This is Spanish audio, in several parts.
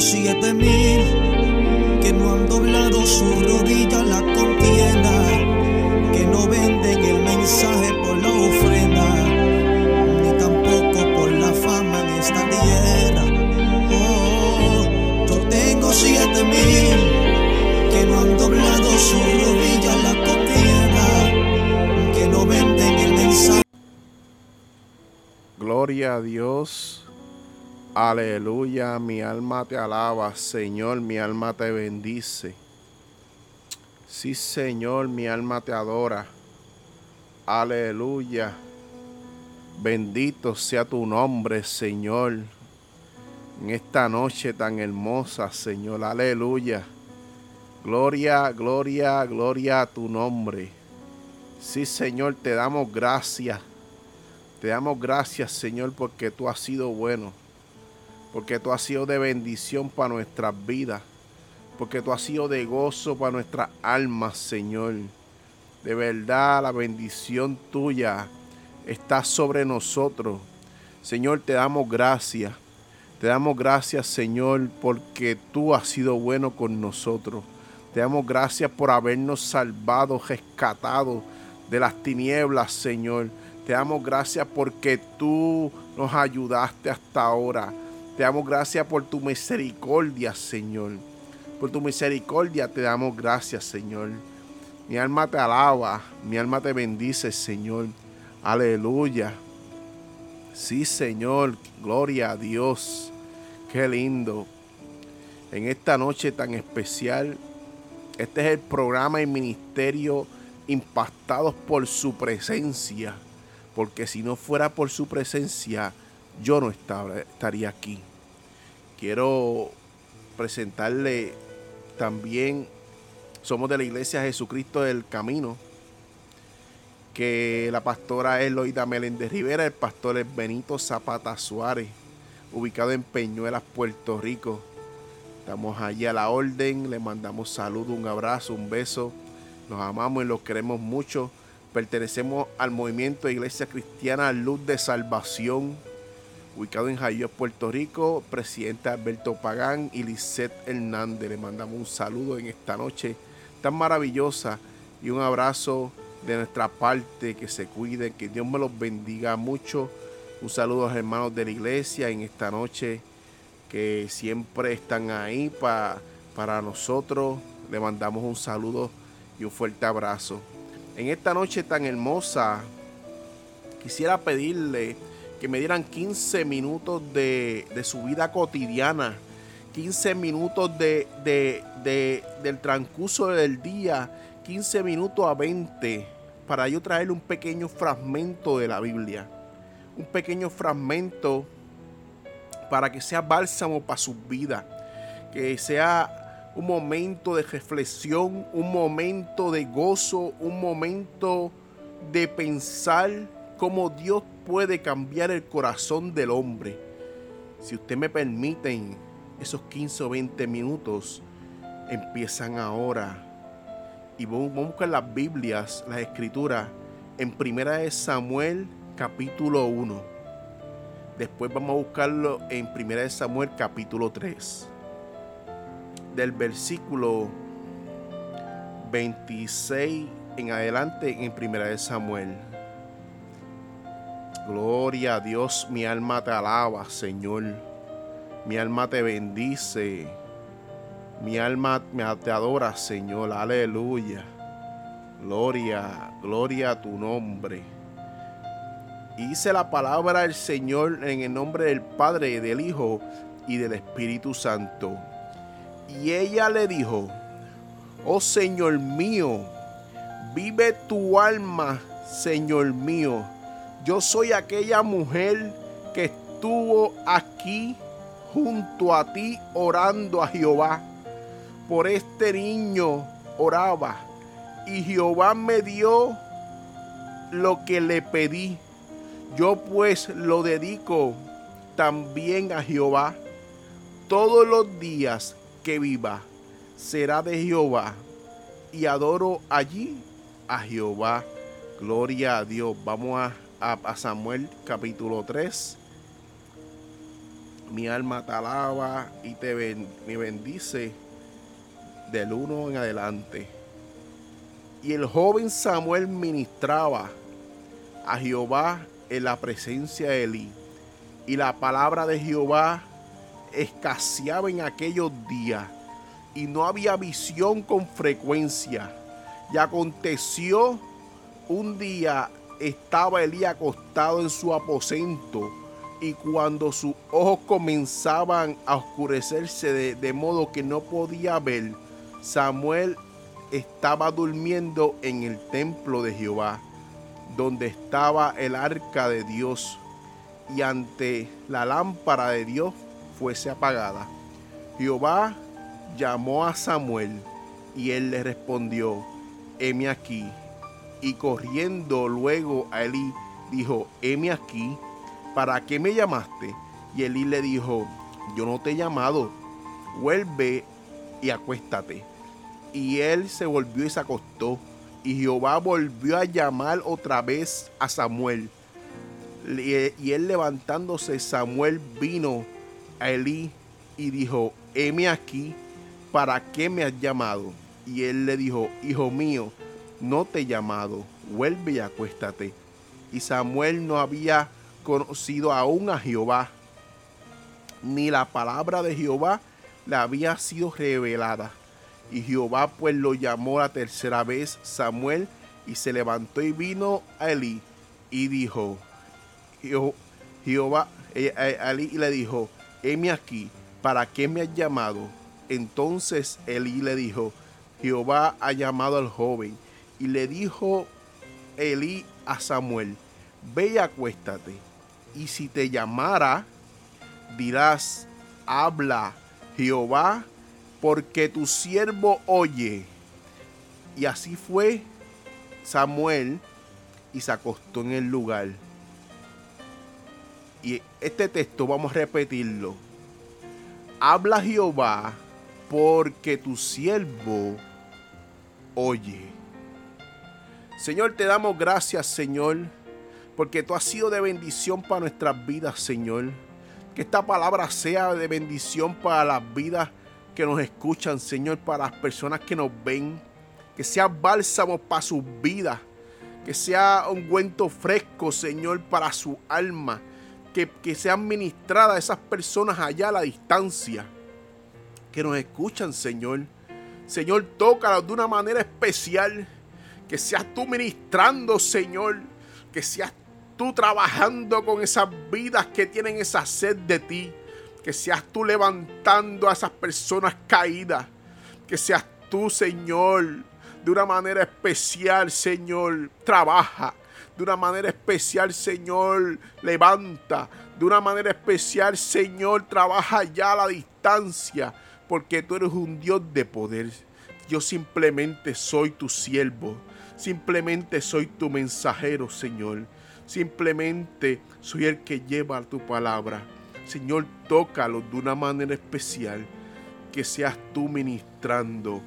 siete mil que no han doblado su rodilla la contienda, que no venden el mensaje por la ofrenda, ni tampoco por la fama en esta tierra. Oh, yo tengo siete mil que no han doblado su rodilla la contienda, que no venden el mensaje. Gloria a Dios. Aleluya, mi alma te alaba, Señor, mi alma te bendice. Sí, Señor, mi alma te adora. Aleluya. Bendito sea tu nombre, Señor. En esta noche tan hermosa, Señor. Aleluya. Gloria, gloria, gloria a tu nombre. Sí, Señor, te damos gracias. Te damos gracias, Señor, porque tú has sido bueno porque tú has sido de bendición para nuestras vidas, porque tú has sido de gozo para nuestras almas, Señor. De verdad, la bendición tuya está sobre nosotros. Señor, te damos gracias. Te damos gracias, Señor, porque tú has sido bueno con nosotros. Te damos gracias por habernos salvado, rescatado de las tinieblas, Señor. Te damos gracias porque tú nos ayudaste hasta ahora. Te damos gracias por tu misericordia, Señor. Por tu misericordia te damos gracias, Señor. Mi alma te alaba, mi alma te bendice, Señor. Aleluya. Sí, Señor, gloria a Dios. Qué lindo. En esta noche tan especial, este es el programa y ministerio impactados por su presencia. Porque si no fuera por su presencia, yo no estaría aquí. Quiero presentarle también, somos de la iglesia Jesucristo del Camino, que la pastora es Loida Meléndez Rivera, el pastor es Benito Zapata Suárez, ubicado en Peñuelas, Puerto Rico. Estamos allí a la orden, le mandamos saludo, un abrazo, un beso. Los amamos y los queremos mucho. Pertenecemos al movimiento de Iglesia Cristiana Luz de Salvación ubicado en Jayuya, Puerto Rico, presidente Alberto Pagán y Lisette Hernández. Le mandamos un saludo en esta noche tan maravillosa y un abrazo de nuestra parte, que se cuiden, que Dios me los bendiga mucho. Un saludo a los hermanos de la iglesia en esta noche que siempre están ahí para, para nosotros. Le mandamos un saludo y un fuerte abrazo. En esta noche tan hermosa, quisiera pedirle que me dieran 15 minutos de, su vida cotidiana, 15 minutos de, del transcurso del día, 15 minutos a 20, para yo traerle un pequeño fragmento de la Biblia, un pequeño fragmento para que sea bálsamo para su vida, que sea un momento de reflexión, un momento de gozo, un momento de pensar cómo Dios puede cambiar el corazón del hombre. Si usted me permiten, esos 15 o 20 minutos empiezan ahora. Y vamos a buscar las Biblias, las escrituras, en Primera de Samuel capítulo 1. Después vamos a buscarlo en Primera de Samuel capítulo 3. Del versículo 26 en adelante en Primera de Samuel. Gloria a Dios, mi alma te alaba, Señor. Mi alma te bendice. Mi alma te adora, Señor. Aleluya. Gloria, gloria a tu nombre. Hice la palabra del Señor en el nombre del Padre, del Hijo y del Espíritu Santo. Y ella le dijo, oh Señor mío, vive tu alma, Señor mío yo soy aquella mujer que estuvo aquí junto a ti orando a Jehová. Por este niño oraba y Jehová me dio lo que le pedí. Yo pues lo dedico también a Jehová. Todos los días que viva será de Jehová y adoro allí a Jehová. Gloria a Dios. Vamos a a, Samuel capítulo 3. Mi alma te alaba y te bendice del uno en adelante. Y el joven Samuel ministraba a Jehová en la presencia de Eli. Y la palabra de Jehová escaseaba en aquellos días y no había visión con frecuencia. Y aconteció un día estaba Elí acostado en su aposento y cuando sus ojos comenzaban a oscurecerse de, modo que no podía ver, Samuel estaba durmiendo en el templo de Jehová, donde estaba el arca de Dios, y ante la lámpara de Dios fuese apagada. Jehová llamó a Samuel y él le respondió, heme aquí. Y corriendo luego a Elí, dijo, heme aquí, ¿para qué me llamaste? Y Elí le dijo, yo no te he llamado, vuelve y acuéstate. Y él se volvió y se acostó. Y Jehová volvió a llamar otra vez a Samuel. Y él levantándose, Samuel vino a Elí y dijo, heme aquí, ¿para qué me has llamado? Y él le dijo, hijo mío, no te he llamado, vuelve y acuéstate. Y Samuel no había conocido aún a Jehová, ni la palabra de Jehová le había sido revelada. Y Jehová pues lo llamó la tercera vez Samuel y se levantó y vino a Elí y dijo, Jehová, eh, eh, Elí le dijo, heme aquí, ¿para qué me has llamado? Entonces Elí le dijo, Jehová ha llamado al joven. Y le dijo Elí a Samuel, ve y acuéstate. Y si te llamara, dirás, habla Jehová, porque tu siervo oye. Y así fue Samuel y se acostó en el lugar. Y este texto vamos a repetirlo. Habla Jehová porque tu siervo oye. Señor, te damos gracias, Señor, porque tú has sido de bendición para nuestras vidas, Señor. Que esta palabra sea de bendición para las vidas que nos escuchan, Señor, para las personas que nos ven. Que sea bálsamo para sus vidas. Que sea un fresco, Señor, para su alma. Que, que sean ministradas esas personas allá a la distancia que nos escuchan, Señor. Señor, tócalos de una manera especial. Que seas tú ministrando, Señor. Que seas tú trabajando con esas vidas que tienen esa sed de ti. Que seas tú levantando a esas personas caídas. Que seas tú, Señor, de una manera especial, Señor, trabaja. De una manera especial, Señor, levanta. De una manera especial, Señor, trabaja ya a la distancia porque tú eres un Dios de poder. Yo simplemente soy tu siervo, simplemente soy tu mensajero, Señor. Simplemente soy el que lleva tu palabra. Señor, tócalo de una manera especial, que seas tú ministrando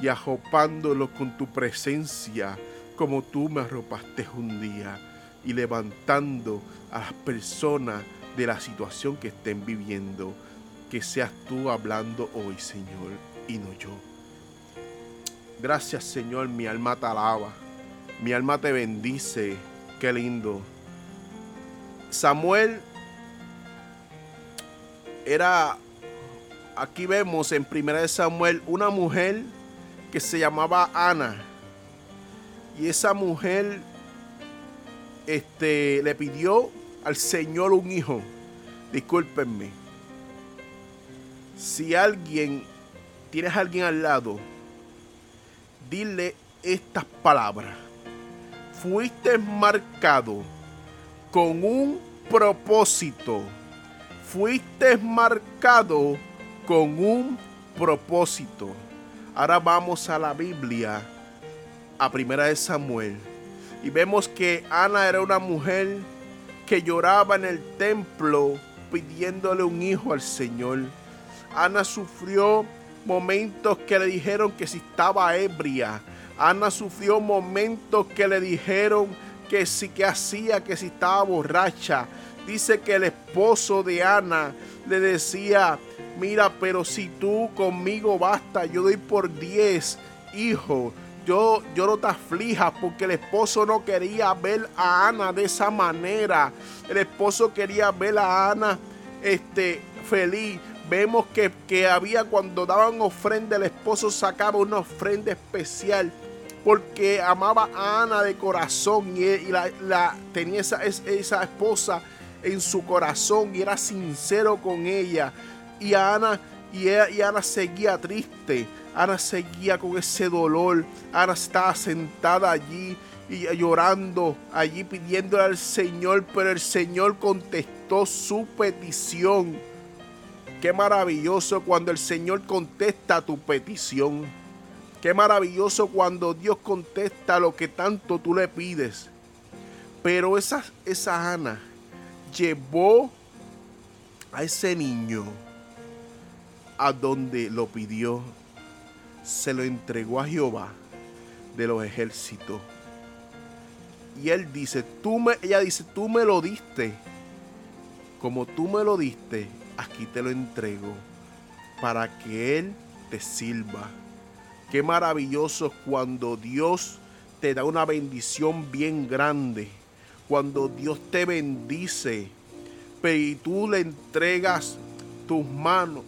y arropándolo con tu presencia, como tú me arropaste un día, y levantando a las personas de la situación que estén viviendo que seas tú hablando hoy, Señor, y no yo. Gracias, Señor, mi alma te alaba, mi alma te bendice, qué lindo. Samuel era, aquí vemos en Primera de Samuel, una mujer que se llamaba Ana. Y esa mujer este, le pidió al Señor un hijo. Discúlpenme si alguien, tienes a alguien al lado, dile estas palabras. Fuiste marcado con un propósito. Fuiste marcado con un propósito. Ahora vamos a la Biblia, a Primera de Samuel, y vemos que Ana era una mujer que lloraba en el templo pidiéndole un hijo al Señor Ana sufrió momentos que le dijeron que si estaba ebria. Ana sufrió momentos que le dijeron que si que hacía, que si estaba borracha. Dice que el esposo de Ana le decía, mira, pero si tú conmigo basta, yo doy por diez, hijo. Yo, yo no te aflijas porque el esposo no quería ver a Ana de esa manera. El esposo quería ver a Ana este, feliz. Vemos que, que había cuando daban ofrenda, el esposo sacaba una ofrenda especial porque amaba a Ana de corazón y, la, tenía esa, esa esposa en su corazón y era sincero con ella. Y Ana, y, y Ana seguía triste, Ana seguía con ese dolor, Ana estaba sentada allí y llorando allí pidiéndole al Señor, pero el Señor contestó su petición. Qué maravilloso cuando el Señor contesta tu petición. Qué maravilloso cuando Dios contesta lo que tanto tú le pides. Pero esa, esa Ana llevó a ese niño a donde lo pidió. Se lo entregó a Jehová de los ejércitos. Y él dice, tú me, ella dice, tú me lo diste. Como tú me lo diste, aquí te lo entrego para que Él te sirva. Qué maravilloso cuando Dios te da una bendición bien grande. Cuando Dios te bendice, y tú le entregas tus manos,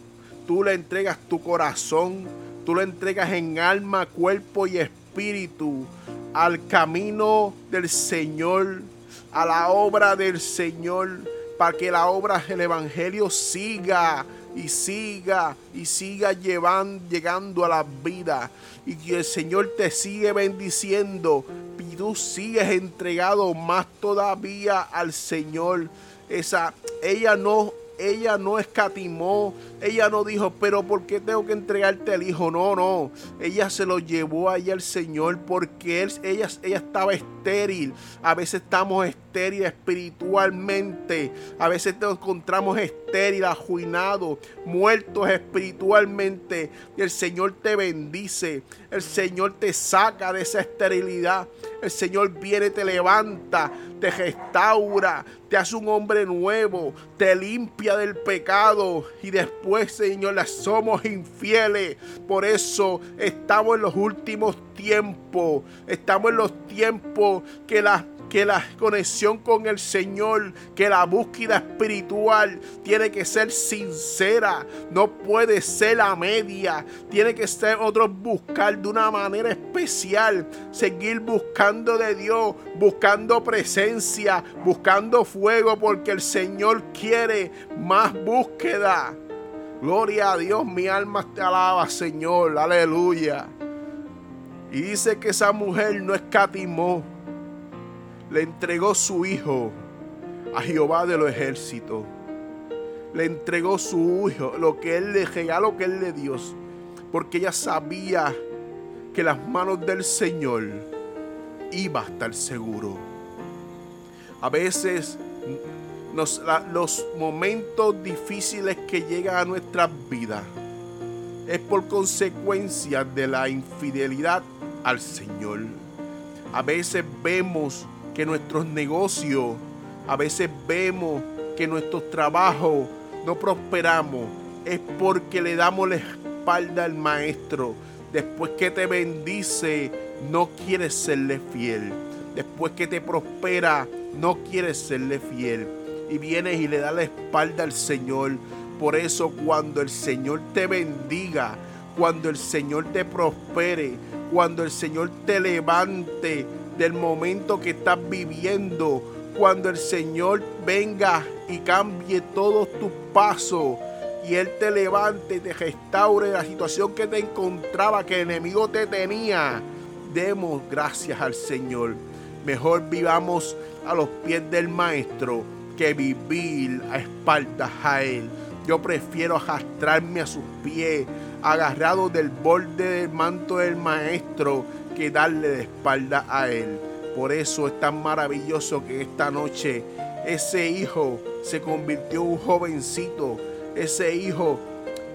tú le entregas tu corazón, tú le entregas en alma, cuerpo y espíritu al camino del Señor, a la obra del Señor para que la obra del Evangelio siga y siga y siga llegando a la vida y que el Señor te sigue bendiciendo y tú sigues entregado más todavía al Señor. Esa, ella no ella no escatimó, ella no dijo, pero ¿por qué tengo que entregarte el hijo? No, no, ella se lo llevó ahí al Señor porque él, ella, ella estaba estéril. A veces estamos estéril espiritualmente, a veces nos encontramos estéril, ajuinados, muertos espiritualmente. Y el Señor te bendice, el Señor te saca de esa esterilidad, el Señor viene, te levanta, te restaura, te hace un hombre nuevo, te limpia del pecado. Y después, Señor, le somos infieles. Por eso estamos en los últimos tiempos, estamos en los tiempos que las que la conexión con el Señor, que la búsqueda espiritual tiene que ser sincera, no puede ser a media, tiene que ser otros buscar de una manera especial, seguir buscando de Dios, buscando presencia, buscando fuego, porque el Señor quiere más búsqueda. Gloria a Dios, mi alma te alaba, Señor, aleluya. Y dice que esa mujer no escatimó le entregó su hijo a Jehová de los ejércitos. Le entregó su hijo, lo que él le regaló, que él le dio. Porque ella sabía que las manos del Señor iba a estar seguro. A veces los momentos difíciles que llegan a nuestras vidas es por consecuencia de la infidelidad al Señor. A veces vemos que nuestros negocios, a veces vemos que nuestros trabajos no prosperamos, es porque le damos la espalda al maestro. Después que te bendice, no quieres serle fiel. Después que te prospera, no quieres serle fiel. Y vienes y le das la espalda al Señor. Por eso cuando el Señor te bendiga, cuando el Señor te prospere, cuando el Señor te levante, del momento que estás viviendo. Cuando el Señor venga y cambie todos tus pasos y Él te levante y te restaure la situación que te encontraba, que el enemigo te tenía. Demos gracias al Señor. Mejor vivamos a los pies del Maestro que vivir a espaldas a Él. Yo prefiero arrastrarme a sus pies, agarrado del borde del manto del Maestro que darle de espalda a Él. Por eso es tan maravilloso que esta noche ese hijo se convirtió en un jovencito. Ese hijo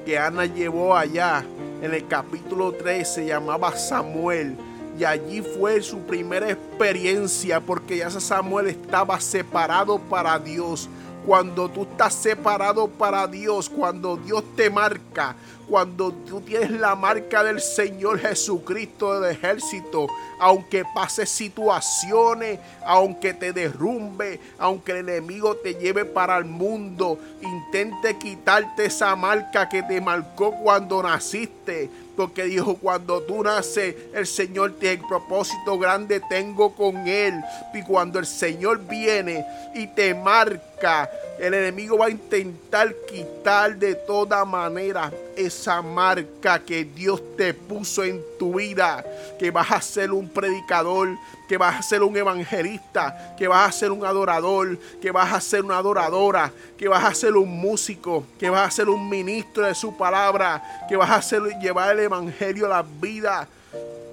que Ana llevó allá en el capítulo 3 se llamaba Samuel. Y allí fue su primera experiencia porque ya Samuel estaba separado para Dios. cuando tú estás separado para Dios, cuando Dios te marca, cuando tú tienes la marca del Señor Jesucristo del ejército, aunque pase situaciones, aunque te derrumbe, aunque el enemigo te lleve para el mundo, intente quitarte esa marca que te marcó cuando naciste. Porque dijo, cuando tú naces, el Señor tiene propósito grande, tengo con Él. Y cuando el Señor viene y te marca, el enemigo va a intentar quitar de toda manera esa marca que Dios te puso en tu vida. Que vas a ser un predicador, que vas a ser un evangelista, que vas a ser un adorador, que vas a ser una adoradora, que vas a ser un músico, que vas a ser un ministro de su palabra, que vas a ser, llevar el evangelio a la vida,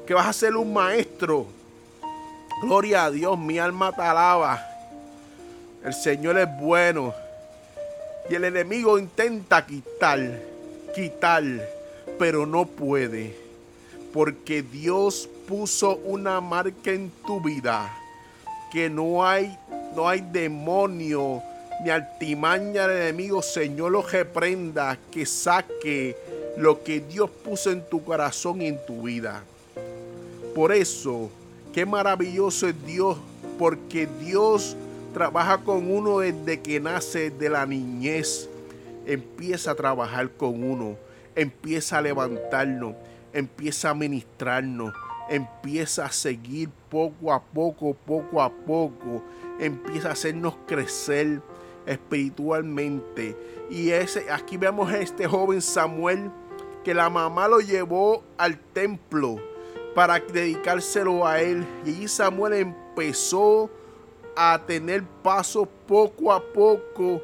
que vas a ser un maestro. Gloria a Dios, mi alma te alaba. El Señor es bueno. Y el enemigo intenta quitar, quitar, pero no puede. Porque Dios puso una marca en tu vida que no hay, no hay demonio ni altimaña del enemigo, Señor, lo reprenda, que saque lo que Dios puso en tu corazón y en tu vida. Por eso, qué maravilloso es Dios, porque Dios trabaja con uno desde que nace de la niñez. Empieza a trabajar con uno, empieza a levantarnos, empieza a ministrarnos, empieza a seguir poco a poco, poco a poco, empieza a hacernos crecer espiritualmente. Y ese, aquí vemos a este joven Samuel que la mamá lo llevó al templo para dedicárselo a él. Y Samuel empezó a tener paso poco a poco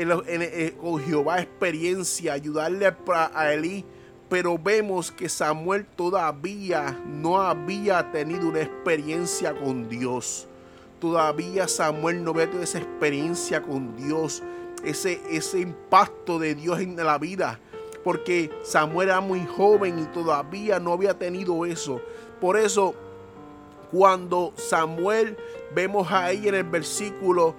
en, con Jehová experiencia, ayudarle a, Elí. Pero vemos que Samuel todavía no había tenido una experiencia con Dios. Todavía Samuel no había tenido esa experiencia con Dios, ese, ese impacto de Dios en la vida. Porque Samuel era muy joven y todavía no había tenido eso. Por eso cuando Samuel, vemos ahí en el versículo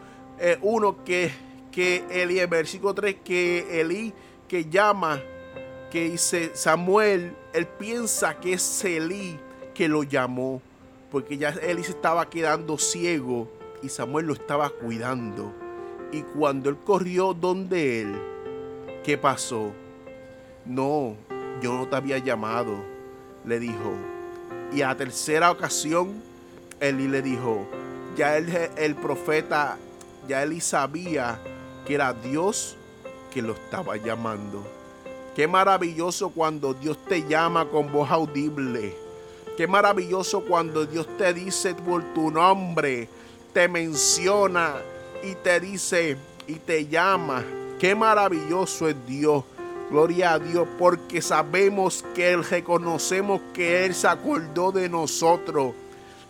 1 eh, que, que Eli, el versículo 3, que Eli que llama, que dice Samuel, él piensa que es Eli que lo llamó, porque ya Eli se estaba quedando ciego y Samuel lo estaba cuidando. Y cuando él corrió donde él, ¿qué pasó? No, yo no te había llamado, le dijo y a tercera ocasión, Eli le dijo, ya el profeta, ya Eli sabía que era Dios que lo estaba llamando. Qué maravilloso cuando Dios te llama con voz audible. Qué maravilloso cuando Dios te dice por tu nombre, te menciona y te dice y te llama. Qué maravilloso es Dios. Gloria a Dios, porque sabemos que Él reconocemos que Él se acordó de nosotros,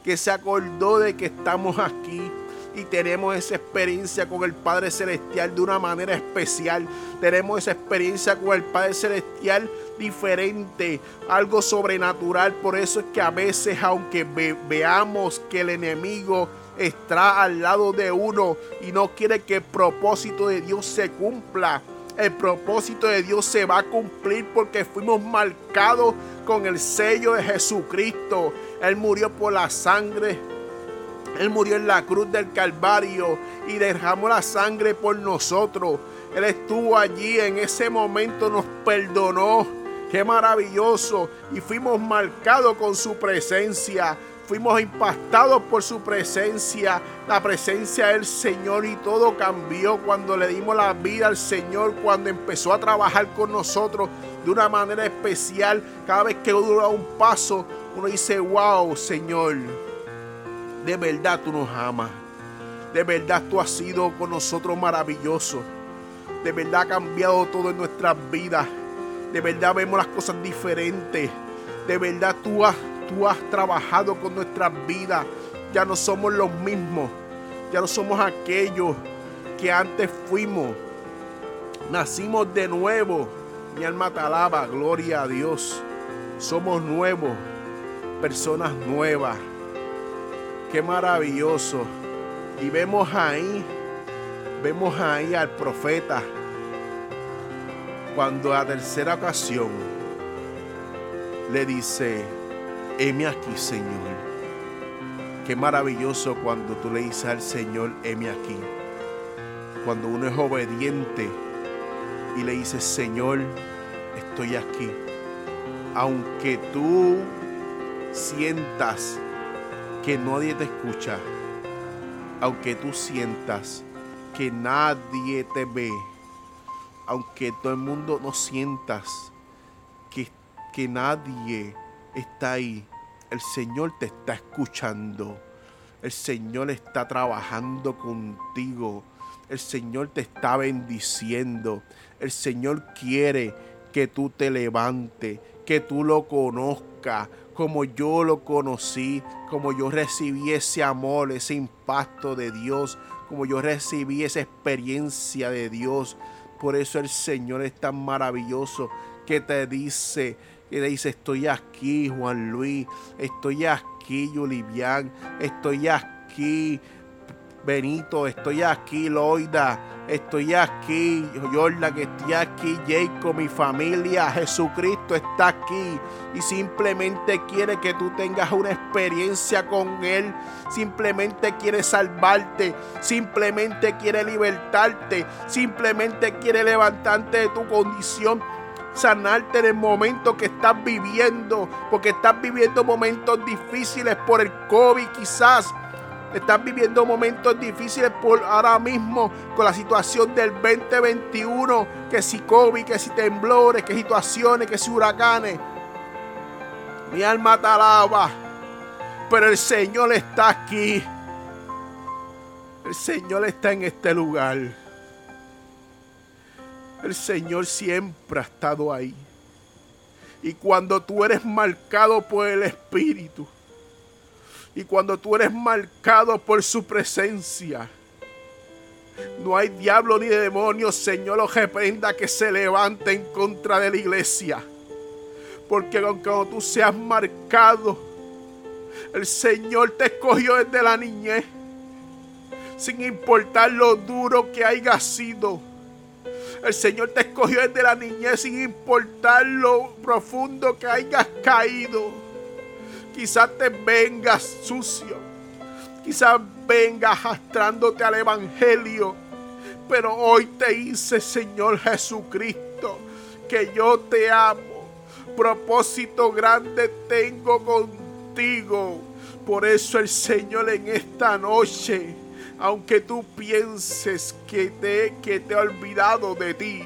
que se acordó de que estamos aquí y tenemos esa experiencia con el Padre Celestial de una manera especial. Tenemos esa experiencia con el Padre Celestial diferente, algo sobrenatural. Por eso es que a veces, aunque veamos que el enemigo está al lado de uno y no quiere que el propósito de Dios se cumpla, el propósito de Dios se va a cumplir porque fuimos marcados con el sello de Jesucristo. Él murió por la sangre. Él murió en la cruz del Calvario y derramó la sangre por nosotros. Él estuvo allí en ese momento, nos perdonó. Qué maravilloso. Y fuimos marcados con su presencia fuimos impactados por su presencia, la presencia del Señor y todo cambió cuando le dimos la vida al Señor, cuando empezó a trabajar con nosotros de una manera especial. Cada vez que uno da un paso, uno dice, wow, Señor, de verdad tú nos amas. De verdad tú has sido con nosotros maravilloso. De verdad ha cambiado todo en nuestras vidas. De verdad vemos las cosas diferentes. De verdad tú has tú has trabajado con nuestras vidas. Ya no somos los mismos. Ya no somos aquellos que antes fuimos. Nacimos de nuevo. Mi alma te alaba. Gloria a Dios. Somos nuevos. Personas nuevas. Qué maravilloso. Y vemos ahí Vemos ahí al profeta cuando a tercera ocasión le dice, heme aquí Señor. Qué maravilloso cuando tú le dices al Señor, heme aquí. Cuando uno es obediente y le dices, Señor, estoy aquí. Aunque tú sientas que nadie te escucha, aunque tú sientas que nadie te ve, aunque todo el mundo no sientas que, que nadie está ahí, el Señor te está escuchando. El Señor está trabajando contigo. El Señor te está bendiciendo. El Señor quiere que tú te levantes, que tú lo conozcas como yo lo conocí, como yo recibí ese amor, ese impacto de Dios, como yo recibí esa experiencia de Dios. Por eso el Señor es tan maravilloso que te dice, que te dice, estoy aquí, Juan Luis, estoy aquí, Yulivian, estoy aquí, Benito, estoy aquí, Loida, estoy aquí, Yorla, que estoy aquí, Jacob, mi familia, Jesucristo está aquí y simplemente quiere que tú tengas una experiencia con Él, simplemente quiere salvarte, simplemente quiere libertarte, simplemente quiere levantarte de tu condición sanarte en el momento que estás viviendo, porque estás viviendo momentos difíciles por el COVID quizás, están viviendo momentos difíciles por ahora mismo con la situación del 2021, que si COVID, que si temblores, que situaciones, que si huracanes. Mi alma te alaba, pero el Señor está aquí. El Señor está en este lugar. El Señor siempre ha estado ahí. Y cuando tú eres marcado por el Espíritu, y cuando tú eres marcado por su presencia, no hay diablo ni demonio, Señor, lo reprenda que se levante en contra de la iglesia. Porque aunque tú seas marcado, el Señor te escogió desde la niñez. Sin importar lo duro que haya sido. El Señor te escogió desde la niñez sin importar lo profundo que hayas caído. Quizás te vengas sucio. Quizás vengas arrastrándote al Evangelio. Pero hoy te dice, Señor Jesucristo, que yo te amo. Propósito grande tengo contigo. Por eso el Señor en esta noche, aunque tú pienses que te, que te ha olvidado de ti,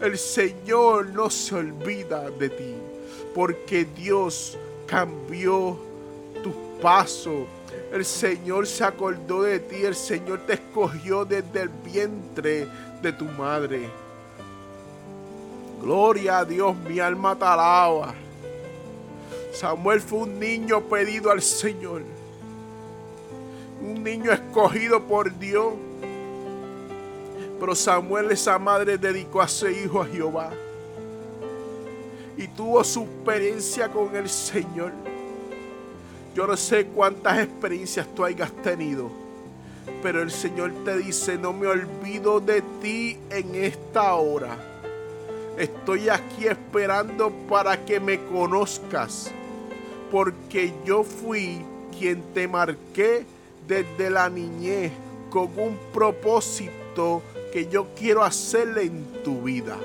el Señor no se olvida de ti. Porque Dios cambió tu paso. El Señor se acordó de ti, el Señor te escogió desde el vientre de tu madre. Gloria a Dios, mi alma te alaba. Samuel fue un niño pedido al Señor. Un niño escogido por Dios. Pero Samuel, esa madre, dedicó a su hijo a Jehová y tuvo su experiencia con el Señor. Yo no sé cuántas experiencias tú hayas tenido, pero el Señor te dice, no me olvido de ti en esta hora. Estoy aquí esperando para que me conozcas, porque yo fui quien te marqué desde la niñez con un propósito que yo quiero hacerle en tu vida.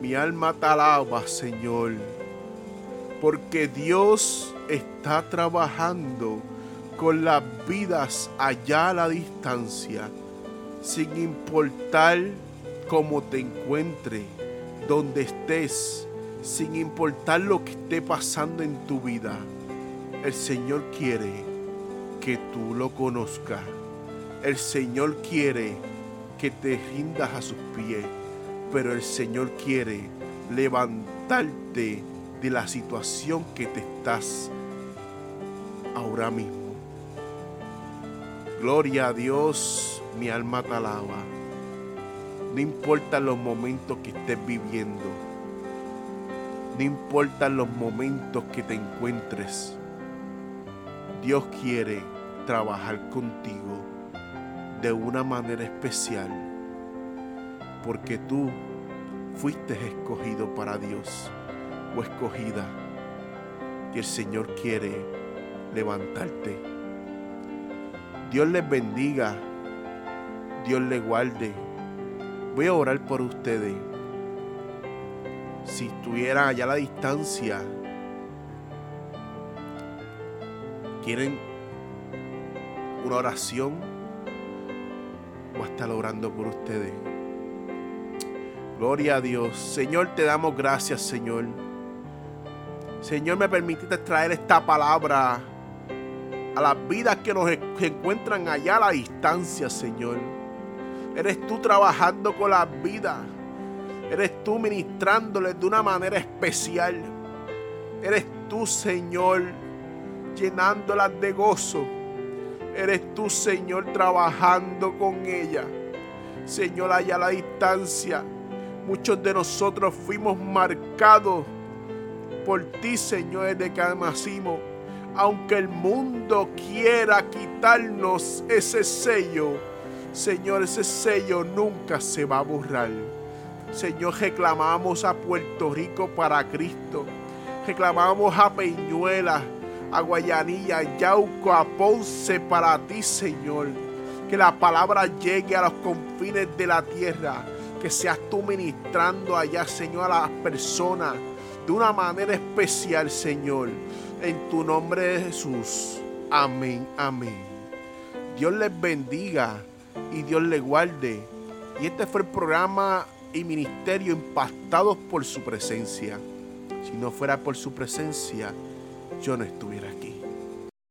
Mi alma te alaba, Señor, porque Dios está trabajando con las vidas allá a la distancia, sin importar cómo te encuentres, donde estés, sin importar lo que esté pasando en tu vida. El Señor quiere que tú lo conozcas. El Señor quiere que te rindas a sus pies pero el Señor quiere levantarte de la situación que te estás ahora mismo. Gloria a Dios, mi alma te alaba. No importa los momentos que estés viviendo. No importa los momentos que te encuentres. Dios quiere trabajar contigo de una manera especial, porque tú fuiste escogido para Dios o escogida, y el Señor quiere levantarte. Dios les bendiga, Dios les guarde. Voy a orar por ustedes. Si estuvieran allá a la distancia, quieren una oración, voy a estar orando por ustedes. Gloria a Dios. Señor, te damos gracias, Señor. Señor, me permitiste traer esta palabra a las vidas que nos encuentran allá a la distancia, Señor. Eres tú trabajando con las vidas. Eres tú ministrándoles de una manera especial. Eres tú, Señor, llenándolas de gozo. Eres tú, Señor, trabajando con ella. Señor, allá a la distancia, muchos de nosotros fuimos marcados por ti, Señor, desde que. Aunque el mundo quiera quitarnos ese sello, Señor, ese sello nunca se va a borrar. Señor, reclamamos a Puerto Rico para Cristo. Reclamamos a Peñuela a Guayanilla, a Yauco, a Ponce para ti, Señor. Que la palabra llegue a los confines de la tierra. Que seas tú ministrando allá, Señor, a las personas de una manera especial, Señor. En tu nombre de Jesús. Amén, amén. Dios les bendiga y Dios les guarde. Y este fue el programa y ministerio impactados por su presencia. Si no fuera por su presencia, yo no estuviera aquí.